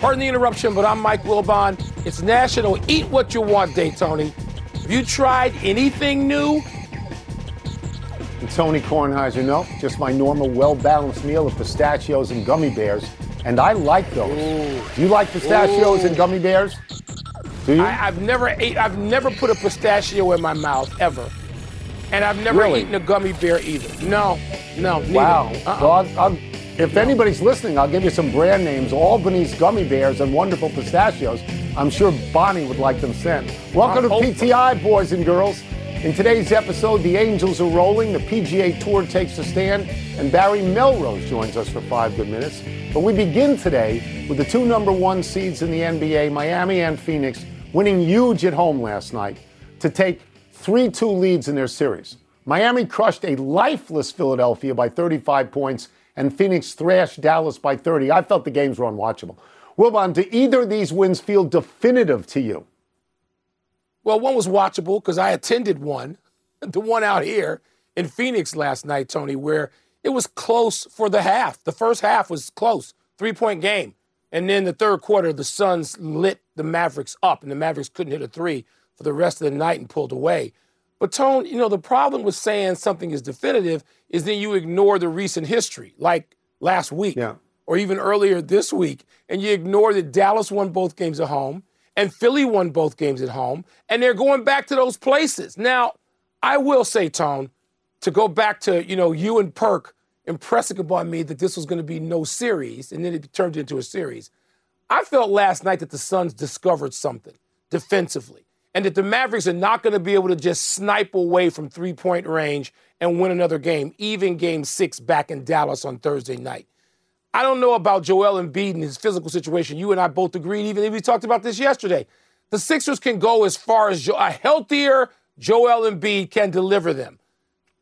Pardon the interruption, but I'm Mike Wilbon. It's National Eat What You Want Day, Tony. Have you tried anything new? And Tony Kornheiser, no, just my normal, well-balanced meal of pistachios and gummy bears, and I like those. Ooh. Do you like pistachios Ooh. and gummy bears? Do you? I, have never ate. I've never put a pistachio in my mouth ever, and I've never really? eaten a gummy bear either. No, no. Neither. Wow. Uh-uh. Well, I'll, I'll if anybody's listening, I'll give you some brand names Albanese Gummy Bears and Wonderful Pistachios. I'm sure Bonnie would like them sent. Welcome to PTI, boys and girls. In today's episode, the Angels are rolling, the PGA Tour takes a stand, and Barry Melrose joins us for five good minutes. But we begin today with the two number one seeds in the NBA, Miami and Phoenix, winning huge at home last night to take 3 2 leads in their series. Miami crushed a lifeless Philadelphia by 35 points and Phoenix thrashed Dallas by 30. I felt the games were unwatchable. Wilbon, do either of these wins feel definitive to you? Well, one was watchable because I attended one, the one out here in Phoenix last night, Tony, where it was close for the half. The first half was close, three point game. And then the third quarter, the Suns lit the Mavericks up, and the Mavericks couldn't hit a three for the rest of the night and pulled away. But Tone, you know, the problem with saying something is definitive is then you ignore the recent history, like last week yeah. or even earlier this week, and you ignore that Dallas won both games at home and Philly won both games at home, and they're going back to those places. Now, I will say, Tone, to go back to, you know, you and Perk impressing upon me that this was going to be no series, and then it turned into a series. I felt last night that the Suns discovered something defensively and that the Mavericks are not going to be able to just snipe away from three point range and win another game, even game six back in Dallas on Thursday night. I don't know about Joel Embiid and his physical situation. You and I both agreed, even if we talked about this yesterday. The Sixers can go as far as a healthier Joel Embiid can deliver them.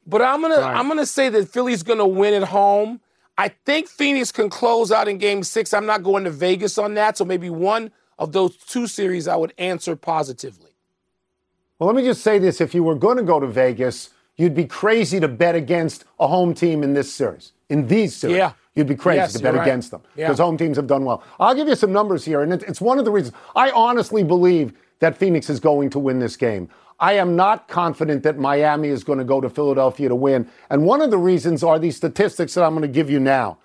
But I'm gonna right. I'm gonna say that Philly's gonna win at home. I think Phoenix can close out in game six. I'm not going to Vegas on that, so maybe one of those two series I would answer positively. Well, let me just say this. If you were going to go to Vegas, you'd be crazy to bet against a home team in this series, in these series. Yeah. You'd be crazy yes, to bet right. against them because yeah. home teams have done well. I'll give you some numbers here, and it's one of the reasons I honestly believe that Phoenix is going to win this game. I am not confident that Miami is going to go to Philadelphia to win. And one of the reasons are these statistics that I'm going to give you now.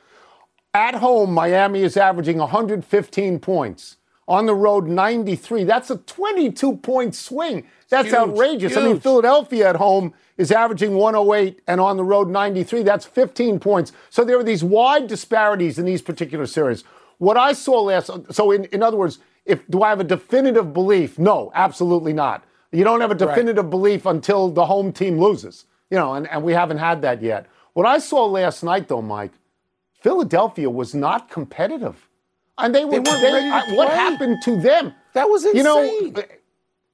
At home, Miami is averaging 115 points. On the road, 93. That's a 22 point swing. That's huge, outrageous. Huge. I mean, Philadelphia at home is averaging 108 and on the road 93. That's 15 points. So there are these wide disparities in these particular series. What I saw last, so in, in other words, if do I have a definitive belief? No, absolutely not. You don't have a definitive right. belief until the home team loses, you know, and, and we haven't had that yet. What I saw last night, though, Mike, Philadelphia was not competitive, and they were. They, they I, what happened to them? That was insane. You know, uh,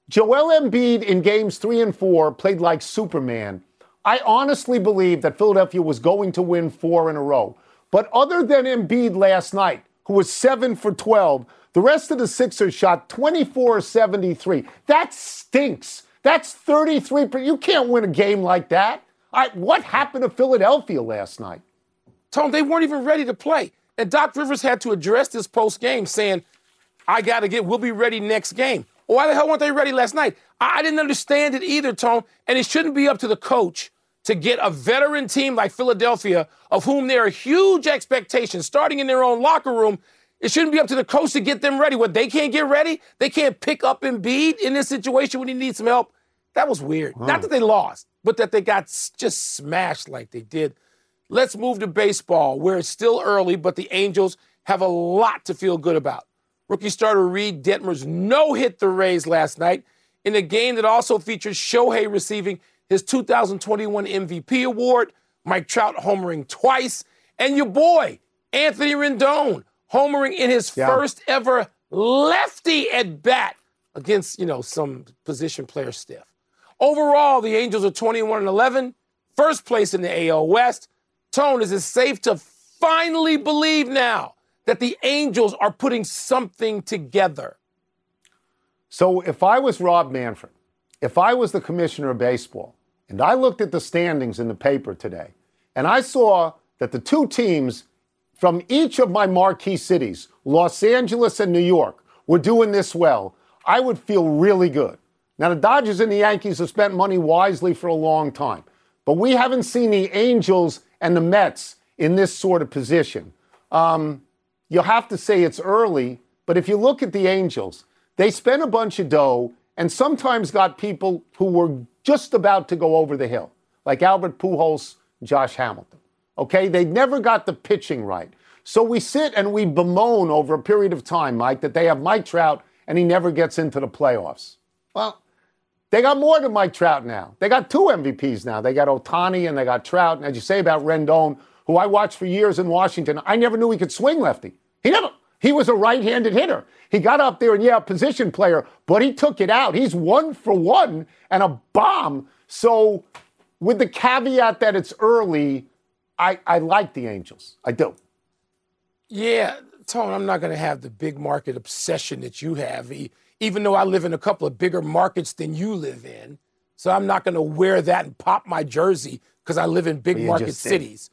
Joel Embiid in games three and four played like Superman. I honestly believe that Philadelphia was going to win four in a row. But other than Embiid last night, who was seven for 12, the rest of the Sixers shot 24 73. That stinks. That's 33. You can't win a game like that. I, what happened to Philadelphia last night? Tone, they weren't even ready to play. And Doc Rivers had to address this post game saying, I got to get, we'll be ready next game. Why the hell weren't they ready last night? I, I didn't understand it either, Tone. And it shouldn't be up to the coach to get a veteran team like Philadelphia, of whom there are huge expectations, starting in their own locker room. It shouldn't be up to the coach to get them ready. What they can't get ready, they can't pick up Embiid in this situation when he needs some help. That was weird. Not that they lost, but that they got just smashed like they did. Let's move to baseball, where it's still early, but the Angels have a lot to feel good about. Rookie starter Reid Detmers no hit the Rays last night in a game that also featured Shohei receiving his 2021 MVP award, Mike Trout homering twice, and your boy, Anthony Rendon homering in his yeah. first ever lefty at bat against, you know, some position player stiff. Overall, the Angels are 21 and 11, first place in the AL West. Tone, is it safe to finally believe now that the Angels are putting something together? So if I was Rob Manfred, if I was the commissioner of baseball, and I looked at the standings in the paper today, and I saw that the two teams from each of my marquee cities, Los Angeles and New York, were doing this well, I would feel really good. Now, the Dodgers and the Yankees have spent money wisely for a long time, but we haven't seen the Angels and the Mets in this sort of position. Um, you'll have to say it's early, but if you look at the Angels, they spent a bunch of dough and sometimes got people who were just about to go over the hill, like Albert Pujols, Josh Hamilton. Okay, they never got the pitching right. So we sit and we bemoan over a period of time, Mike, that they have Mike Trout and he never gets into the playoffs. Well, they got more than Mike Trout now. They got two MVPs now. They got Ohtani and they got Trout. And as you say about Rendon, who I watched for years in Washington, I never knew he could swing lefty. He never. He was a right-handed hitter. He got up there and yeah, a position player, but he took it out. He's one for one and a bomb. So, with the caveat that it's early, I, I like the Angels. I do. Yeah, Tone, I'm not going to have the big market obsession that you have, even though I live in a couple of bigger markets than you live in. So I'm not going to wear that and pop my jersey because I live in big market cities.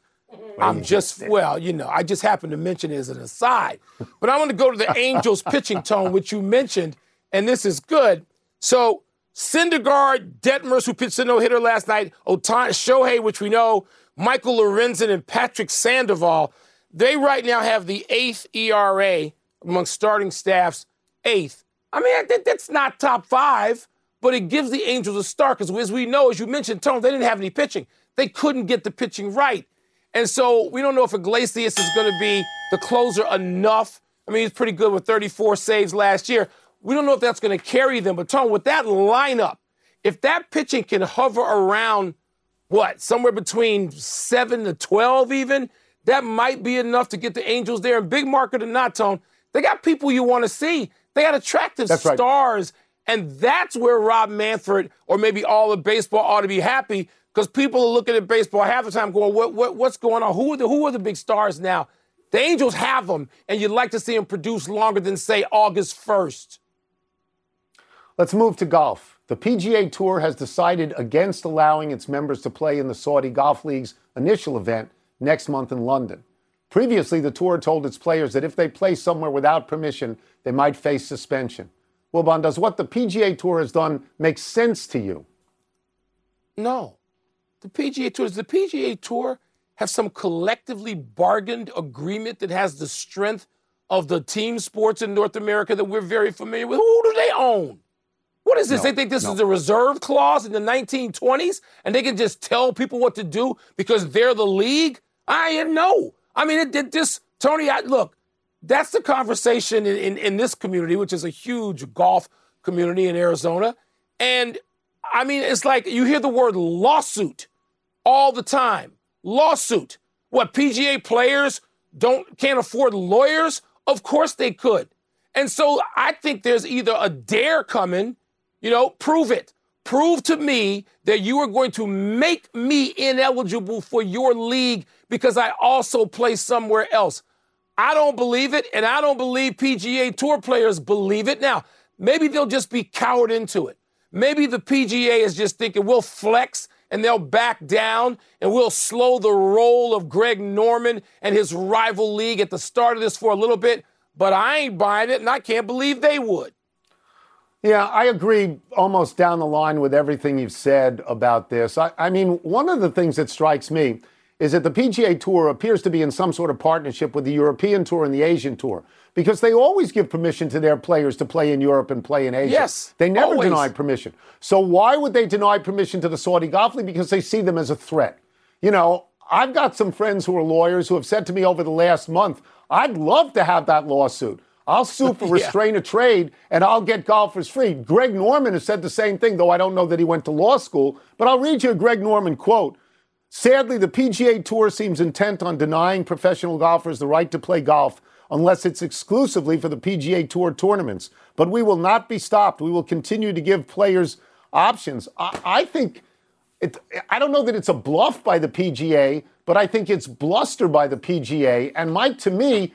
I'm just, well, you know, I just happened to mention it as an aside. But I want to go to the Angels pitching tone, which you mentioned, and this is good. So Syndergaard, Detmers, who pitched a no hitter last night, Ohtani, Shohei, which we know, Michael Lorenzen, and Patrick Sandoval, they right now have the eighth ERA among starting staffs, eighth. I mean, that's not top five, but it gives the Angels a start because, as we know, as you mentioned, Tone, they didn't have any pitching. They couldn't get the pitching right. And so we don't know if Iglesias is going to be the closer enough. I mean, he's pretty good with 34 saves last year. We don't know if that's going to carry them. But Tone, with that lineup, if that pitching can hover around what somewhere between seven to 12, even that might be enough to get the Angels there. And big market or not, Tone, they got people you want to see. They got attractive that's stars. Right. And that's where Rob Manfred or maybe all of baseball ought to be happy because people are looking at baseball half the time going, what, what, what's going on? Who are, the, who are the big stars now? The Angels have them, and you'd like to see them produce longer than, say, August 1st. Let's move to golf. The PGA Tour has decided against allowing its members to play in the Saudi Golf League's initial event next month in London. Previously, the tour told its players that if they play somewhere without permission, they might face suspension. Wilbon, does what the PGA Tour has done make sense to you? No. The PGA Tour, does the PGA Tour have some collectively bargained agreement that has the strength of the team sports in North America that we're very familiar with? Who do they own? What is this? No, they think this no. is a reserve clause in the 1920s and they can just tell people what to do because they're the league? I know. I mean, it did this, Tony, I, look, that's the conversation in, in, in this community, which is a huge golf community in Arizona. And I mean, it's like you hear the word lawsuit all the time. Lawsuit. What PGA players don't can't afford lawyers? Of course they could. And so I think there's either a dare coming, you know, prove it. Prove to me that you are going to make me ineligible for your league because I also play somewhere else. I don't believe it, and I don't believe PGA Tour players believe it. Now, maybe they'll just be cowered into it. Maybe the PGA is just thinking we'll flex and they'll back down and we'll slow the roll of Greg Norman and his rival league at the start of this for a little bit. But I ain't buying it and I can't believe they would. Yeah, I agree almost down the line with everything you've said about this. I, I mean, one of the things that strikes me is that the PGA Tour appears to be in some sort of partnership with the European Tour and the Asian Tour because they always give permission to their players to play in Europe and play in Asia. Yes. They never always. deny permission. So why would they deny permission to the Saudi Golf League? Because they see them as a threat. You know, I've got some friends who are lawyers who have said to me over the last month, I'd love to have that lawsuit. I'll sue for restraint yeah. of trade and I'll get golfers free. Greg Norman has said the same thing, though I don't know that he went to law school. But I'll read you a Greg Norman quote Sadly, the PGA Tour seems intent on denying professional golfers the right to play golf unless it's exclusively for the PGA Tour tournaments. But we will not be stopped. We will continue to give players options. I, I think it, I don't know that it's a bluff by the PGA, but I think it's bluster by the PGA. And Mike, to me,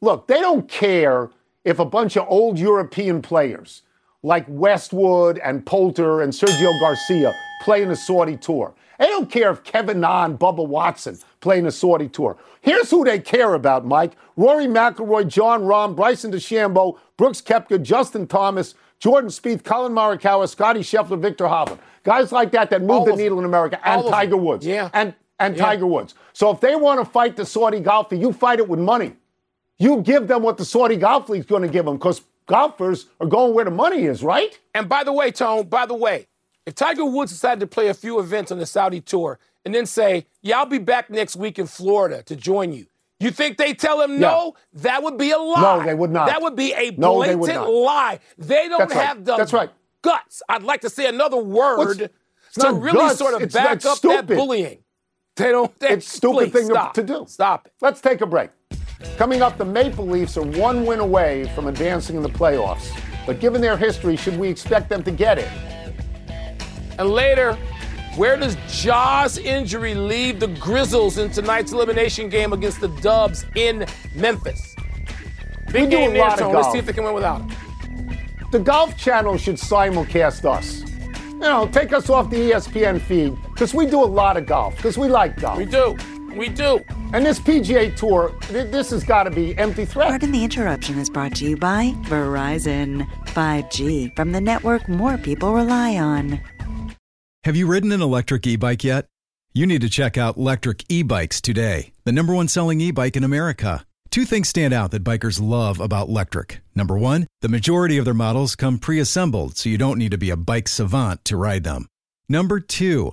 look, they don't care if a bunch of old European players like Westwood and Poulter and Sergio Garcia play in a Saudi tour. They don't care if Kevin Na and Bubba Watson play in a Saudi tour. Here's who they care about, Mike. Rory McIlroy, Jon Rahm, Bryson DeChambeau, Brooks Koepka, Justin Thomas, Jordan Spieth, Collin Morikawa, Scotty Scheffler, Viktor Hovland. Guys like that that move all the needle in America. And Tiger Woods. Yeah. And, and yeah. Tiger Woods. So if they want to fight the Saudi golfer, you fight it with money. You give them what the Saudi Golf League's going to give them because golfers are going where the money is, right? And by the way, Tone, by the way, if Tiger Woods decided to play a few events on the Saudi tour and then say, yeah, I'll be back next week in Florida to join you, you think they tell him no? Yeah. That would be a lie. No, they would not. That would be a blatant no, lie. They don't That's have right. the That's right. guts. I'd like to say another word to really guts. sort of it's back up stupid. that bullying. They don't. They, it's stupid please, thing stop. to do. Stop it. Let's take a break. Coming up, the Maple Leafs are one win away from advancing in the playoffs. But given their history, should we expect them to get it? And later, where does Ja's injury leave the Grizzlies in tonight's elimination game against the Dubs in Memphis? Big we do game a there, lot Tone. of Let's see if they can win without him. The Golf Channel should simulcast us. You know, take us off the ESPN feed because we do a lot of golf because we like golf. We do. We do. And this PGA Tour, this has got to be empty threat. Pardon the interruption is brought to you by Verizon. 5G from the network more people rely on. Have you ridden an electric e bike yet? You need to check out Lectric E Bikes today, the number one selling e bike in America. Two things stand out that bikers love about Lectric. Number one, the majority of their models come pre assembled, so you don't need to be a bike savant to ride them. Number two,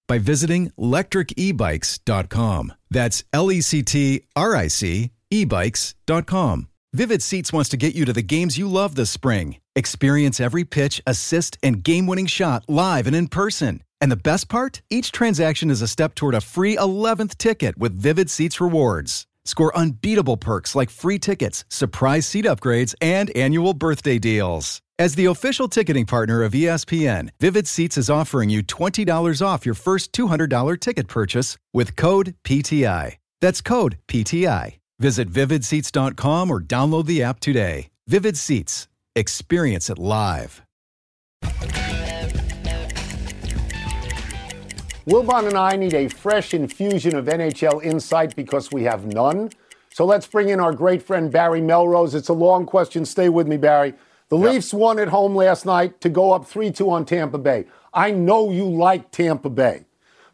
by visiting lectricebikes.com. That's L E C T R I C ebikes.com. Vivid Seats wants to get you to the games you love this spring. Experience every pitch, assist, and game winning shot live and in person. And the best part? Each transaction is a step toward a free 11th ticket with Vivid Seats rewards. Score unbeatable perks like free tickets, surprise seat upgrades, and annual birthday deals. As the official ticketing partner of ESPN, Vivid Seats is offering you $20 off your first $200 ticket purchase with code PTI. That's code PTI. Visit vividseats.com or download the app today. Vivid Seats. Experience it live. Wilbon and I need a fresh infusion of NHL insight because we have none. So let's bring in our great friend Barry Melrose. It's a long question. Stay with me, Barry. The Yep. Leafs won at home last night to go up 3 2 on Tampa Bay. I know you like Tampa Bay.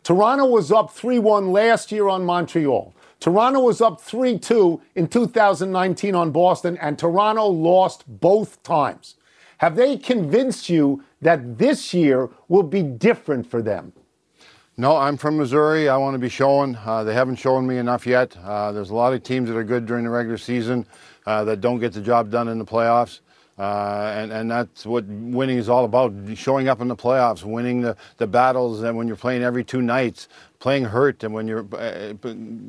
Toronto was up 3 1 last year on Montreal. Toronto was up 3 2 in 2019 on Boston, and Toronto lost both times. Have they convinced you that this year will be different for them? No, I'm from Missouri. I want to be shown. Uh, they haven't shown me enough yet. Uh, there's a lot of teams that are good during the regular season uh, that don't get the job done in the playoffs. Uh, and, and that's what winning is all about showing up in the playoffs, winning the, the battles, and when you're playing every two nights, playing hurt, and when you're uh,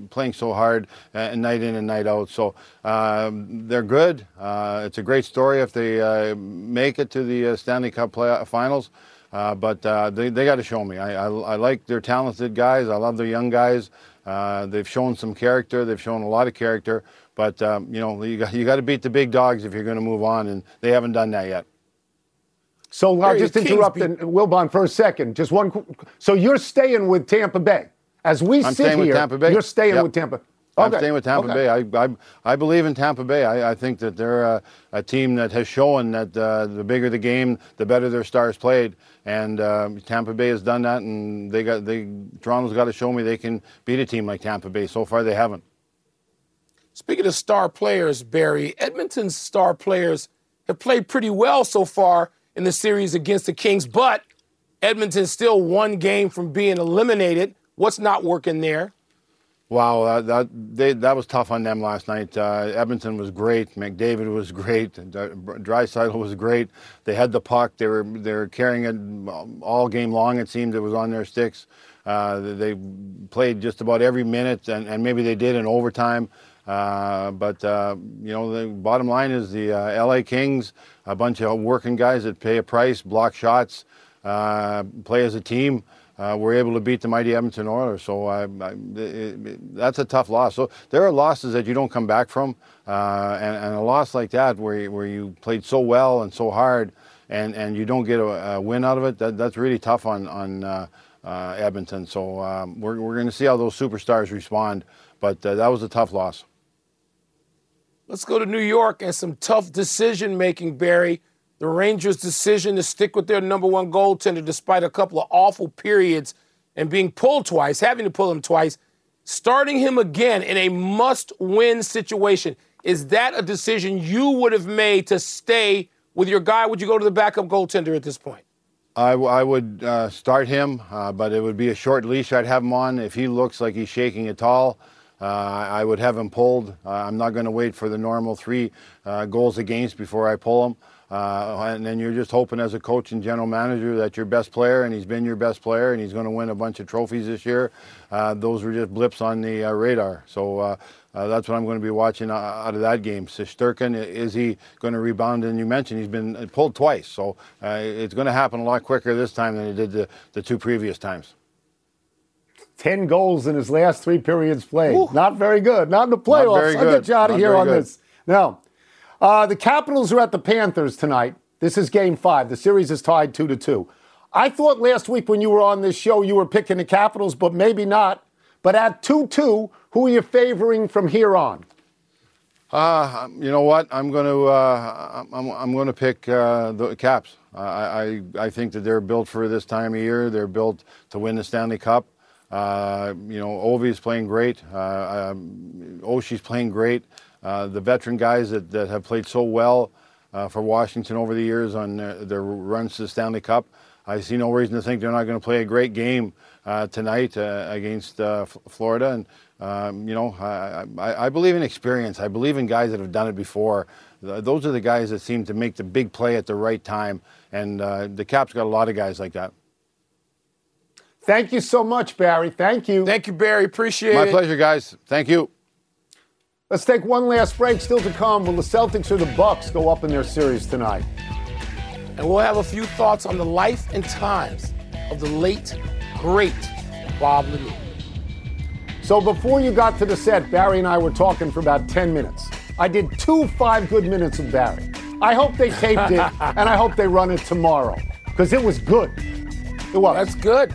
playing so hard uh, night in and night out. So um, they're good. Uh, it's a great story if they uh, make it to the uh, Stanley Cup play- finals. But they, they got to show me. I, I, I like their talented guys. I love their young guys. They've shown some character. They've shown a lot of character. But um, you know, you got, you got to beat the big dogs if you're going to move on, and they haven't done that yet. So I'll Barry, just interrupt and Wilbon for a second. Just one. So you're staying with Tampa Bay as we I'm sit staying here. with Tampa Bay. You're staying Yep. with Tampa. I'm staying with Tampa Okay. Bay. I, I, I believe in Tampa Bay. I, I think that they're a, a team that has shown that uh, the bigger the game, the better their stars played. And uh, Tampa Bay has done that, and they got they Toronto's got to show me they can beat a team like Tampa Bay. So far, they haven't. Speaking of star players, Barry, Edmonton's star players have played pretty well so far in the series against the Kings, but Edmonton's still one game from being eliminated. What's not working there? Wow, uh, that they, that was tough on them last night. Uh, Edmonton was great. McDavid was great. Draisaitl was great. They had the puck. They were they were carrying it all game long. It seemed it was on their sticks. Uh, they played just about every minute, and, and maybe they did in overtime. Uh, but uh, you know, the bottom line is the uh, LA Kings, a bunch of working guys that pay a price, block shots, play as a team uh, were able to beat the mighty Edmonton Oilers. So I, I, it, it, that's a tough loss. So there are losses that you don't come back from, uh, and, and, a loss like that where where you played so well and so hard, and, and you don't get a, a win out of it. That, that's really tough on on uh, uh Edmonton. So um, we're we're going to see how those superstars respond, but uh, that was a tough loss. Let's go to New York and some tough decision making, Barry the Rangers' decision to stick with their number one goaltender despite a couple of awful periods and being pulled twice, having to pull him twice, starting him again in a must win situation. Is that a decision you would have made to stay with your guy? Would you go to the backup goaltender at this point? I, I would uh, start him, uh, but it would be a short leash I'd have him on. If he looks like he's shaking at all, uh, I would have him pulled. Uh, I'm not going to wait for the normal three uh, goals against before I pull him. Uh, and then you're just hoping as a coach and general manager that your best player, and he's been your best player, and he's going to win a bunch of trophies this year. Uh, those were just blips on the uh, radar. So that's what I'm going to be watching out of that game. Shesterkin, is he going to rebound? And you mentioned he's been pulled twice, so it's going to happen a lot quicker this time than it did the, the two previous times. 10 goals in his last three periods played. Ooh. Not very good. Not in the playoffs. I'll get you out of Not here on good. this. Now, uh, the Capitals are at the Panthers tonight. This is game five. The series is tied 2 to 2. I thought last week when you were on this show you were picking the Capitals, but maybe not. But at 2 2, who are you favoring from here on? Uh, you know what? I'm going to uh, I'm, I'm going to pick uh, the Caps. I, I I think that they're built for this time of year. They're built to win the Stanley Cup. Uh, you know, Ovi is playing great. Uh, um, Oshie's playing great. Uh, the veteran guys that, that have played so well uh, for Washington over the years on their, their, runs to the Stanley Cup. I see no reason to think they're not going to play a great game uh, tonight uh, against Florida. And, um, you know, I, I, I, believe in experience. I believe in guys that have done it before. those are the guys that seem to make the big play at the right time. And the Caps got a lot of guys like that. Thank you so much, Barry. Thank you. Thank you, Barry. Appreciate My it. My pleasure, guys. Thank you. Let's take one last break. Still to come. Will the Celtics or the Bucks go up in their series tonight? And we'll have a few thoughts on the life and times of the late, great Bob Lanier. So before you got to the set, Barry and I were talking for about 10 minutes. I did two five good minutes of Barry. I hope they taped it, and I hope they run it tomorrow because it was good. It was. That's good.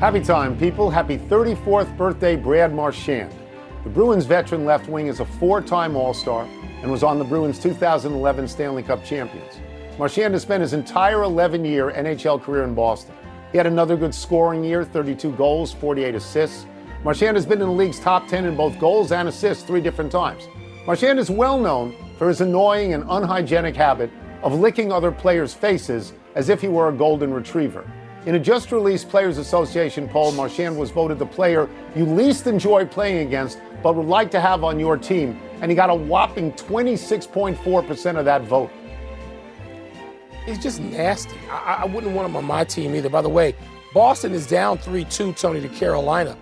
Happy time, people. Happy 34th birthday, Brad Marchand. The Bruins veteran left wing is a four time All Star and was on the Bruins 2011 Stanley Cup champions. Marchand has spent his entire 11 year NHL career in Boston. He had another good scoring year 32 goals, 48 assists. Marchand has been in the league's top 10 in both goals and assists three different times. Marchand is well known for his annoying and unhygienic habit of licking other players' faces as if he were a golden retriever. In a just released Players Association poll, Marchand was voted the player you least enjoy playing against but would like to have on your team, and he got a whopping 26.4% of that vote. He's just nasty. I, I wouldn't want him on my team either. By the way, Boston is down 3 2, Tony, to Carolina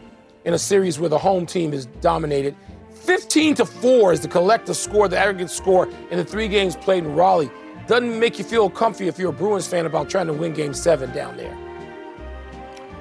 in a series where the home team is dominated. 15 to 4 is the collective score, the aggregate score in the three games played in Raleigh. Doesn't make you feel comfy if you're a Bruins fan about trying to win game seven down there.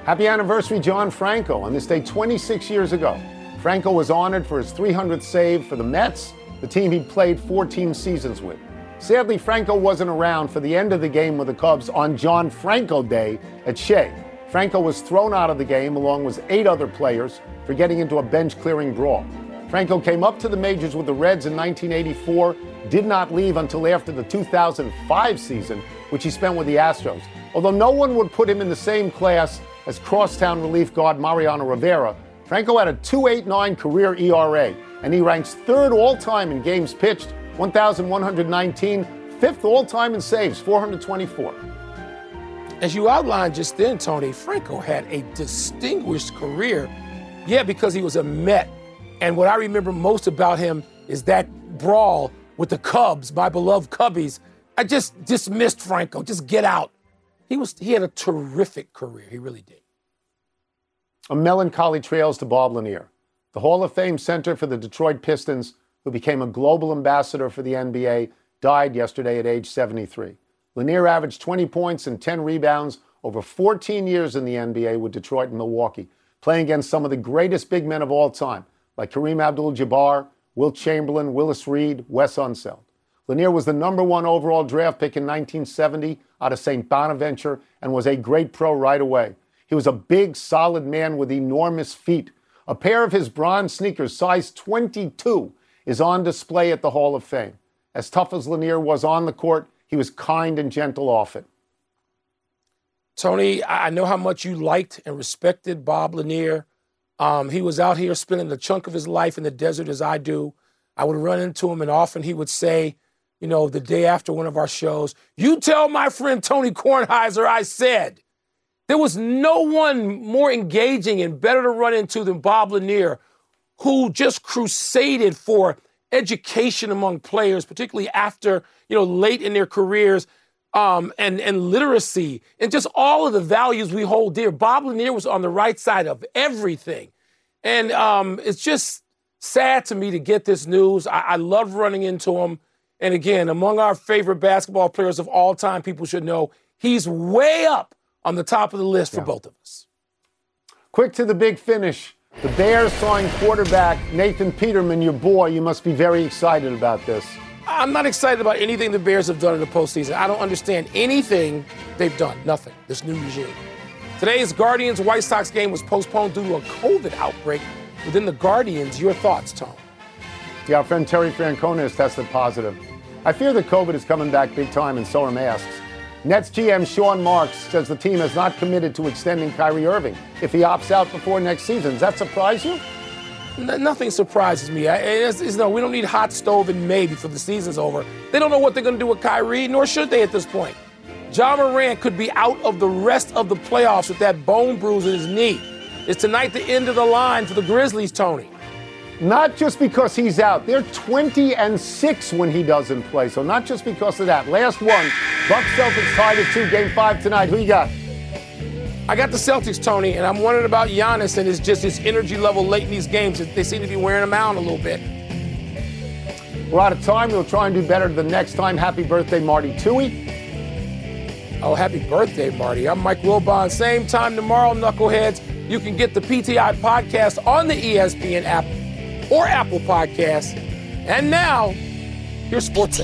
Happy anniversary, John Franco. On this day 26 years ago, Franco was honored for his 300th save for the Mets, the team he played 14 seasons with. Sadly, Franco wasn't around for the end of the game with the Cubs on John Franco Day at Shea. Franco was thrown out of the game along with eight other players for getting into a bench clearing brawl. Franco came up to the majors with the Reds in 1984, did not leave until after the 2005 season, which he spent with the Astros. Although no one would put him in the same class as crosstown relief guard Mariano Rivera, Franco had a 2.89 career ERA, and he ranks third all time in games pitched, 1,119, fifth all time in saves, 424. As you outlined just then, Tony, Franco had a distinguished career. Yeah, because he was a Met. And what I remember most about him is that brawl with the Cubs, my beloved Cubbies. I just dismissed Franco. Just get out. He was he had a terrific career. He really did. A melancholy trails to Bob Lanier, the Hall of Fame center for the Detroit Pistons, who became a global ambassador for the NBA, died yesterday at age 73. Lanier averaged 20 points and 10 rebounds over 14 years in the NBA with Detroit and Milwaukee, playing against some of the greatest big men of all time, like Kareem Abdul Jabbar, Wilt Chamberlain, Willis Reed, Wes Unseld. Lanier was the number one overall draft pick in 1970 out of St. Bonaventure and was a great pro right away. He was a big, solid man with enormous feet. A pair of his bronze sneakers, size 22, is on display at the Hall of Fame. As tough as Lanier was on the court, he was kind and gentle off it. Tony, I know how much you liked and respected Bob Lanier. Um, he was out here spending a chunk of his life in the desert as I do. I would run into him, and often he would say, you know, the day after one of our shows, you tell my friend Tony Kornheiser I said. There was no one more engaging and better to run into than Bob Lanier, who just crusaded for education among players, particularly after, you know, late in their careers, um, and, and literacy, and just all of the values we hold dear. Bob Lanier was on the right side of everything. And um, it's just sad to me to get this news. I, I love running into him. And again, among our favorite basketball players of all time, people should know he's way up on the top of the list for both of us. Quick to the big finish. The Bears signed quarterback Nathan Peterman, your boy. You must be very excited about this. I'm not excited about anything the Bears have done in the postseason. I don't understand anything they've done. Nothing. This new regime. Today's Guardians White Sox game was postponed due to a COVID outbreak within the Guardians. Your thoughts, Tom? Yeah, our friend Terry Francona has tested positive. I fear that COVID is coming back big time, and so are masks. Nets GM Sean Marks says the team has not committed to extending Kyrie Irving if he opts out before next season. Does that surprise you? N- nothing surprises me. I, it's, it's, no, we don't need hot stove in May before the season's over. They don't know what they're going to do with Kyrie, nor should they at this point. Ja Morant could be out of the rest of the playoffs with that bone bruise in his knee. Is tonight the end of the line for the Grizzlies, Tony? Not just because he's out. They're 20 and 6 when he doesn't play. So not just because of that. Last one. Bucks Celtics tied at 2 game 5 tonight. Who you got? I got the Celtics, Tony, and I'm wondering about Giannis and his just his energy level late in these games. They seem to be wearing him out a little bit. We're out of time. We'll try and do better the next time. Happy birthday, Marty Tui. Oh, happy birthday, Marty. I'm Mike Wilbon. Same time tomorrow, Knuckleheads. You can get the PTI podcast on the ESPN app or Apple Podcasts. And now, here's Sports.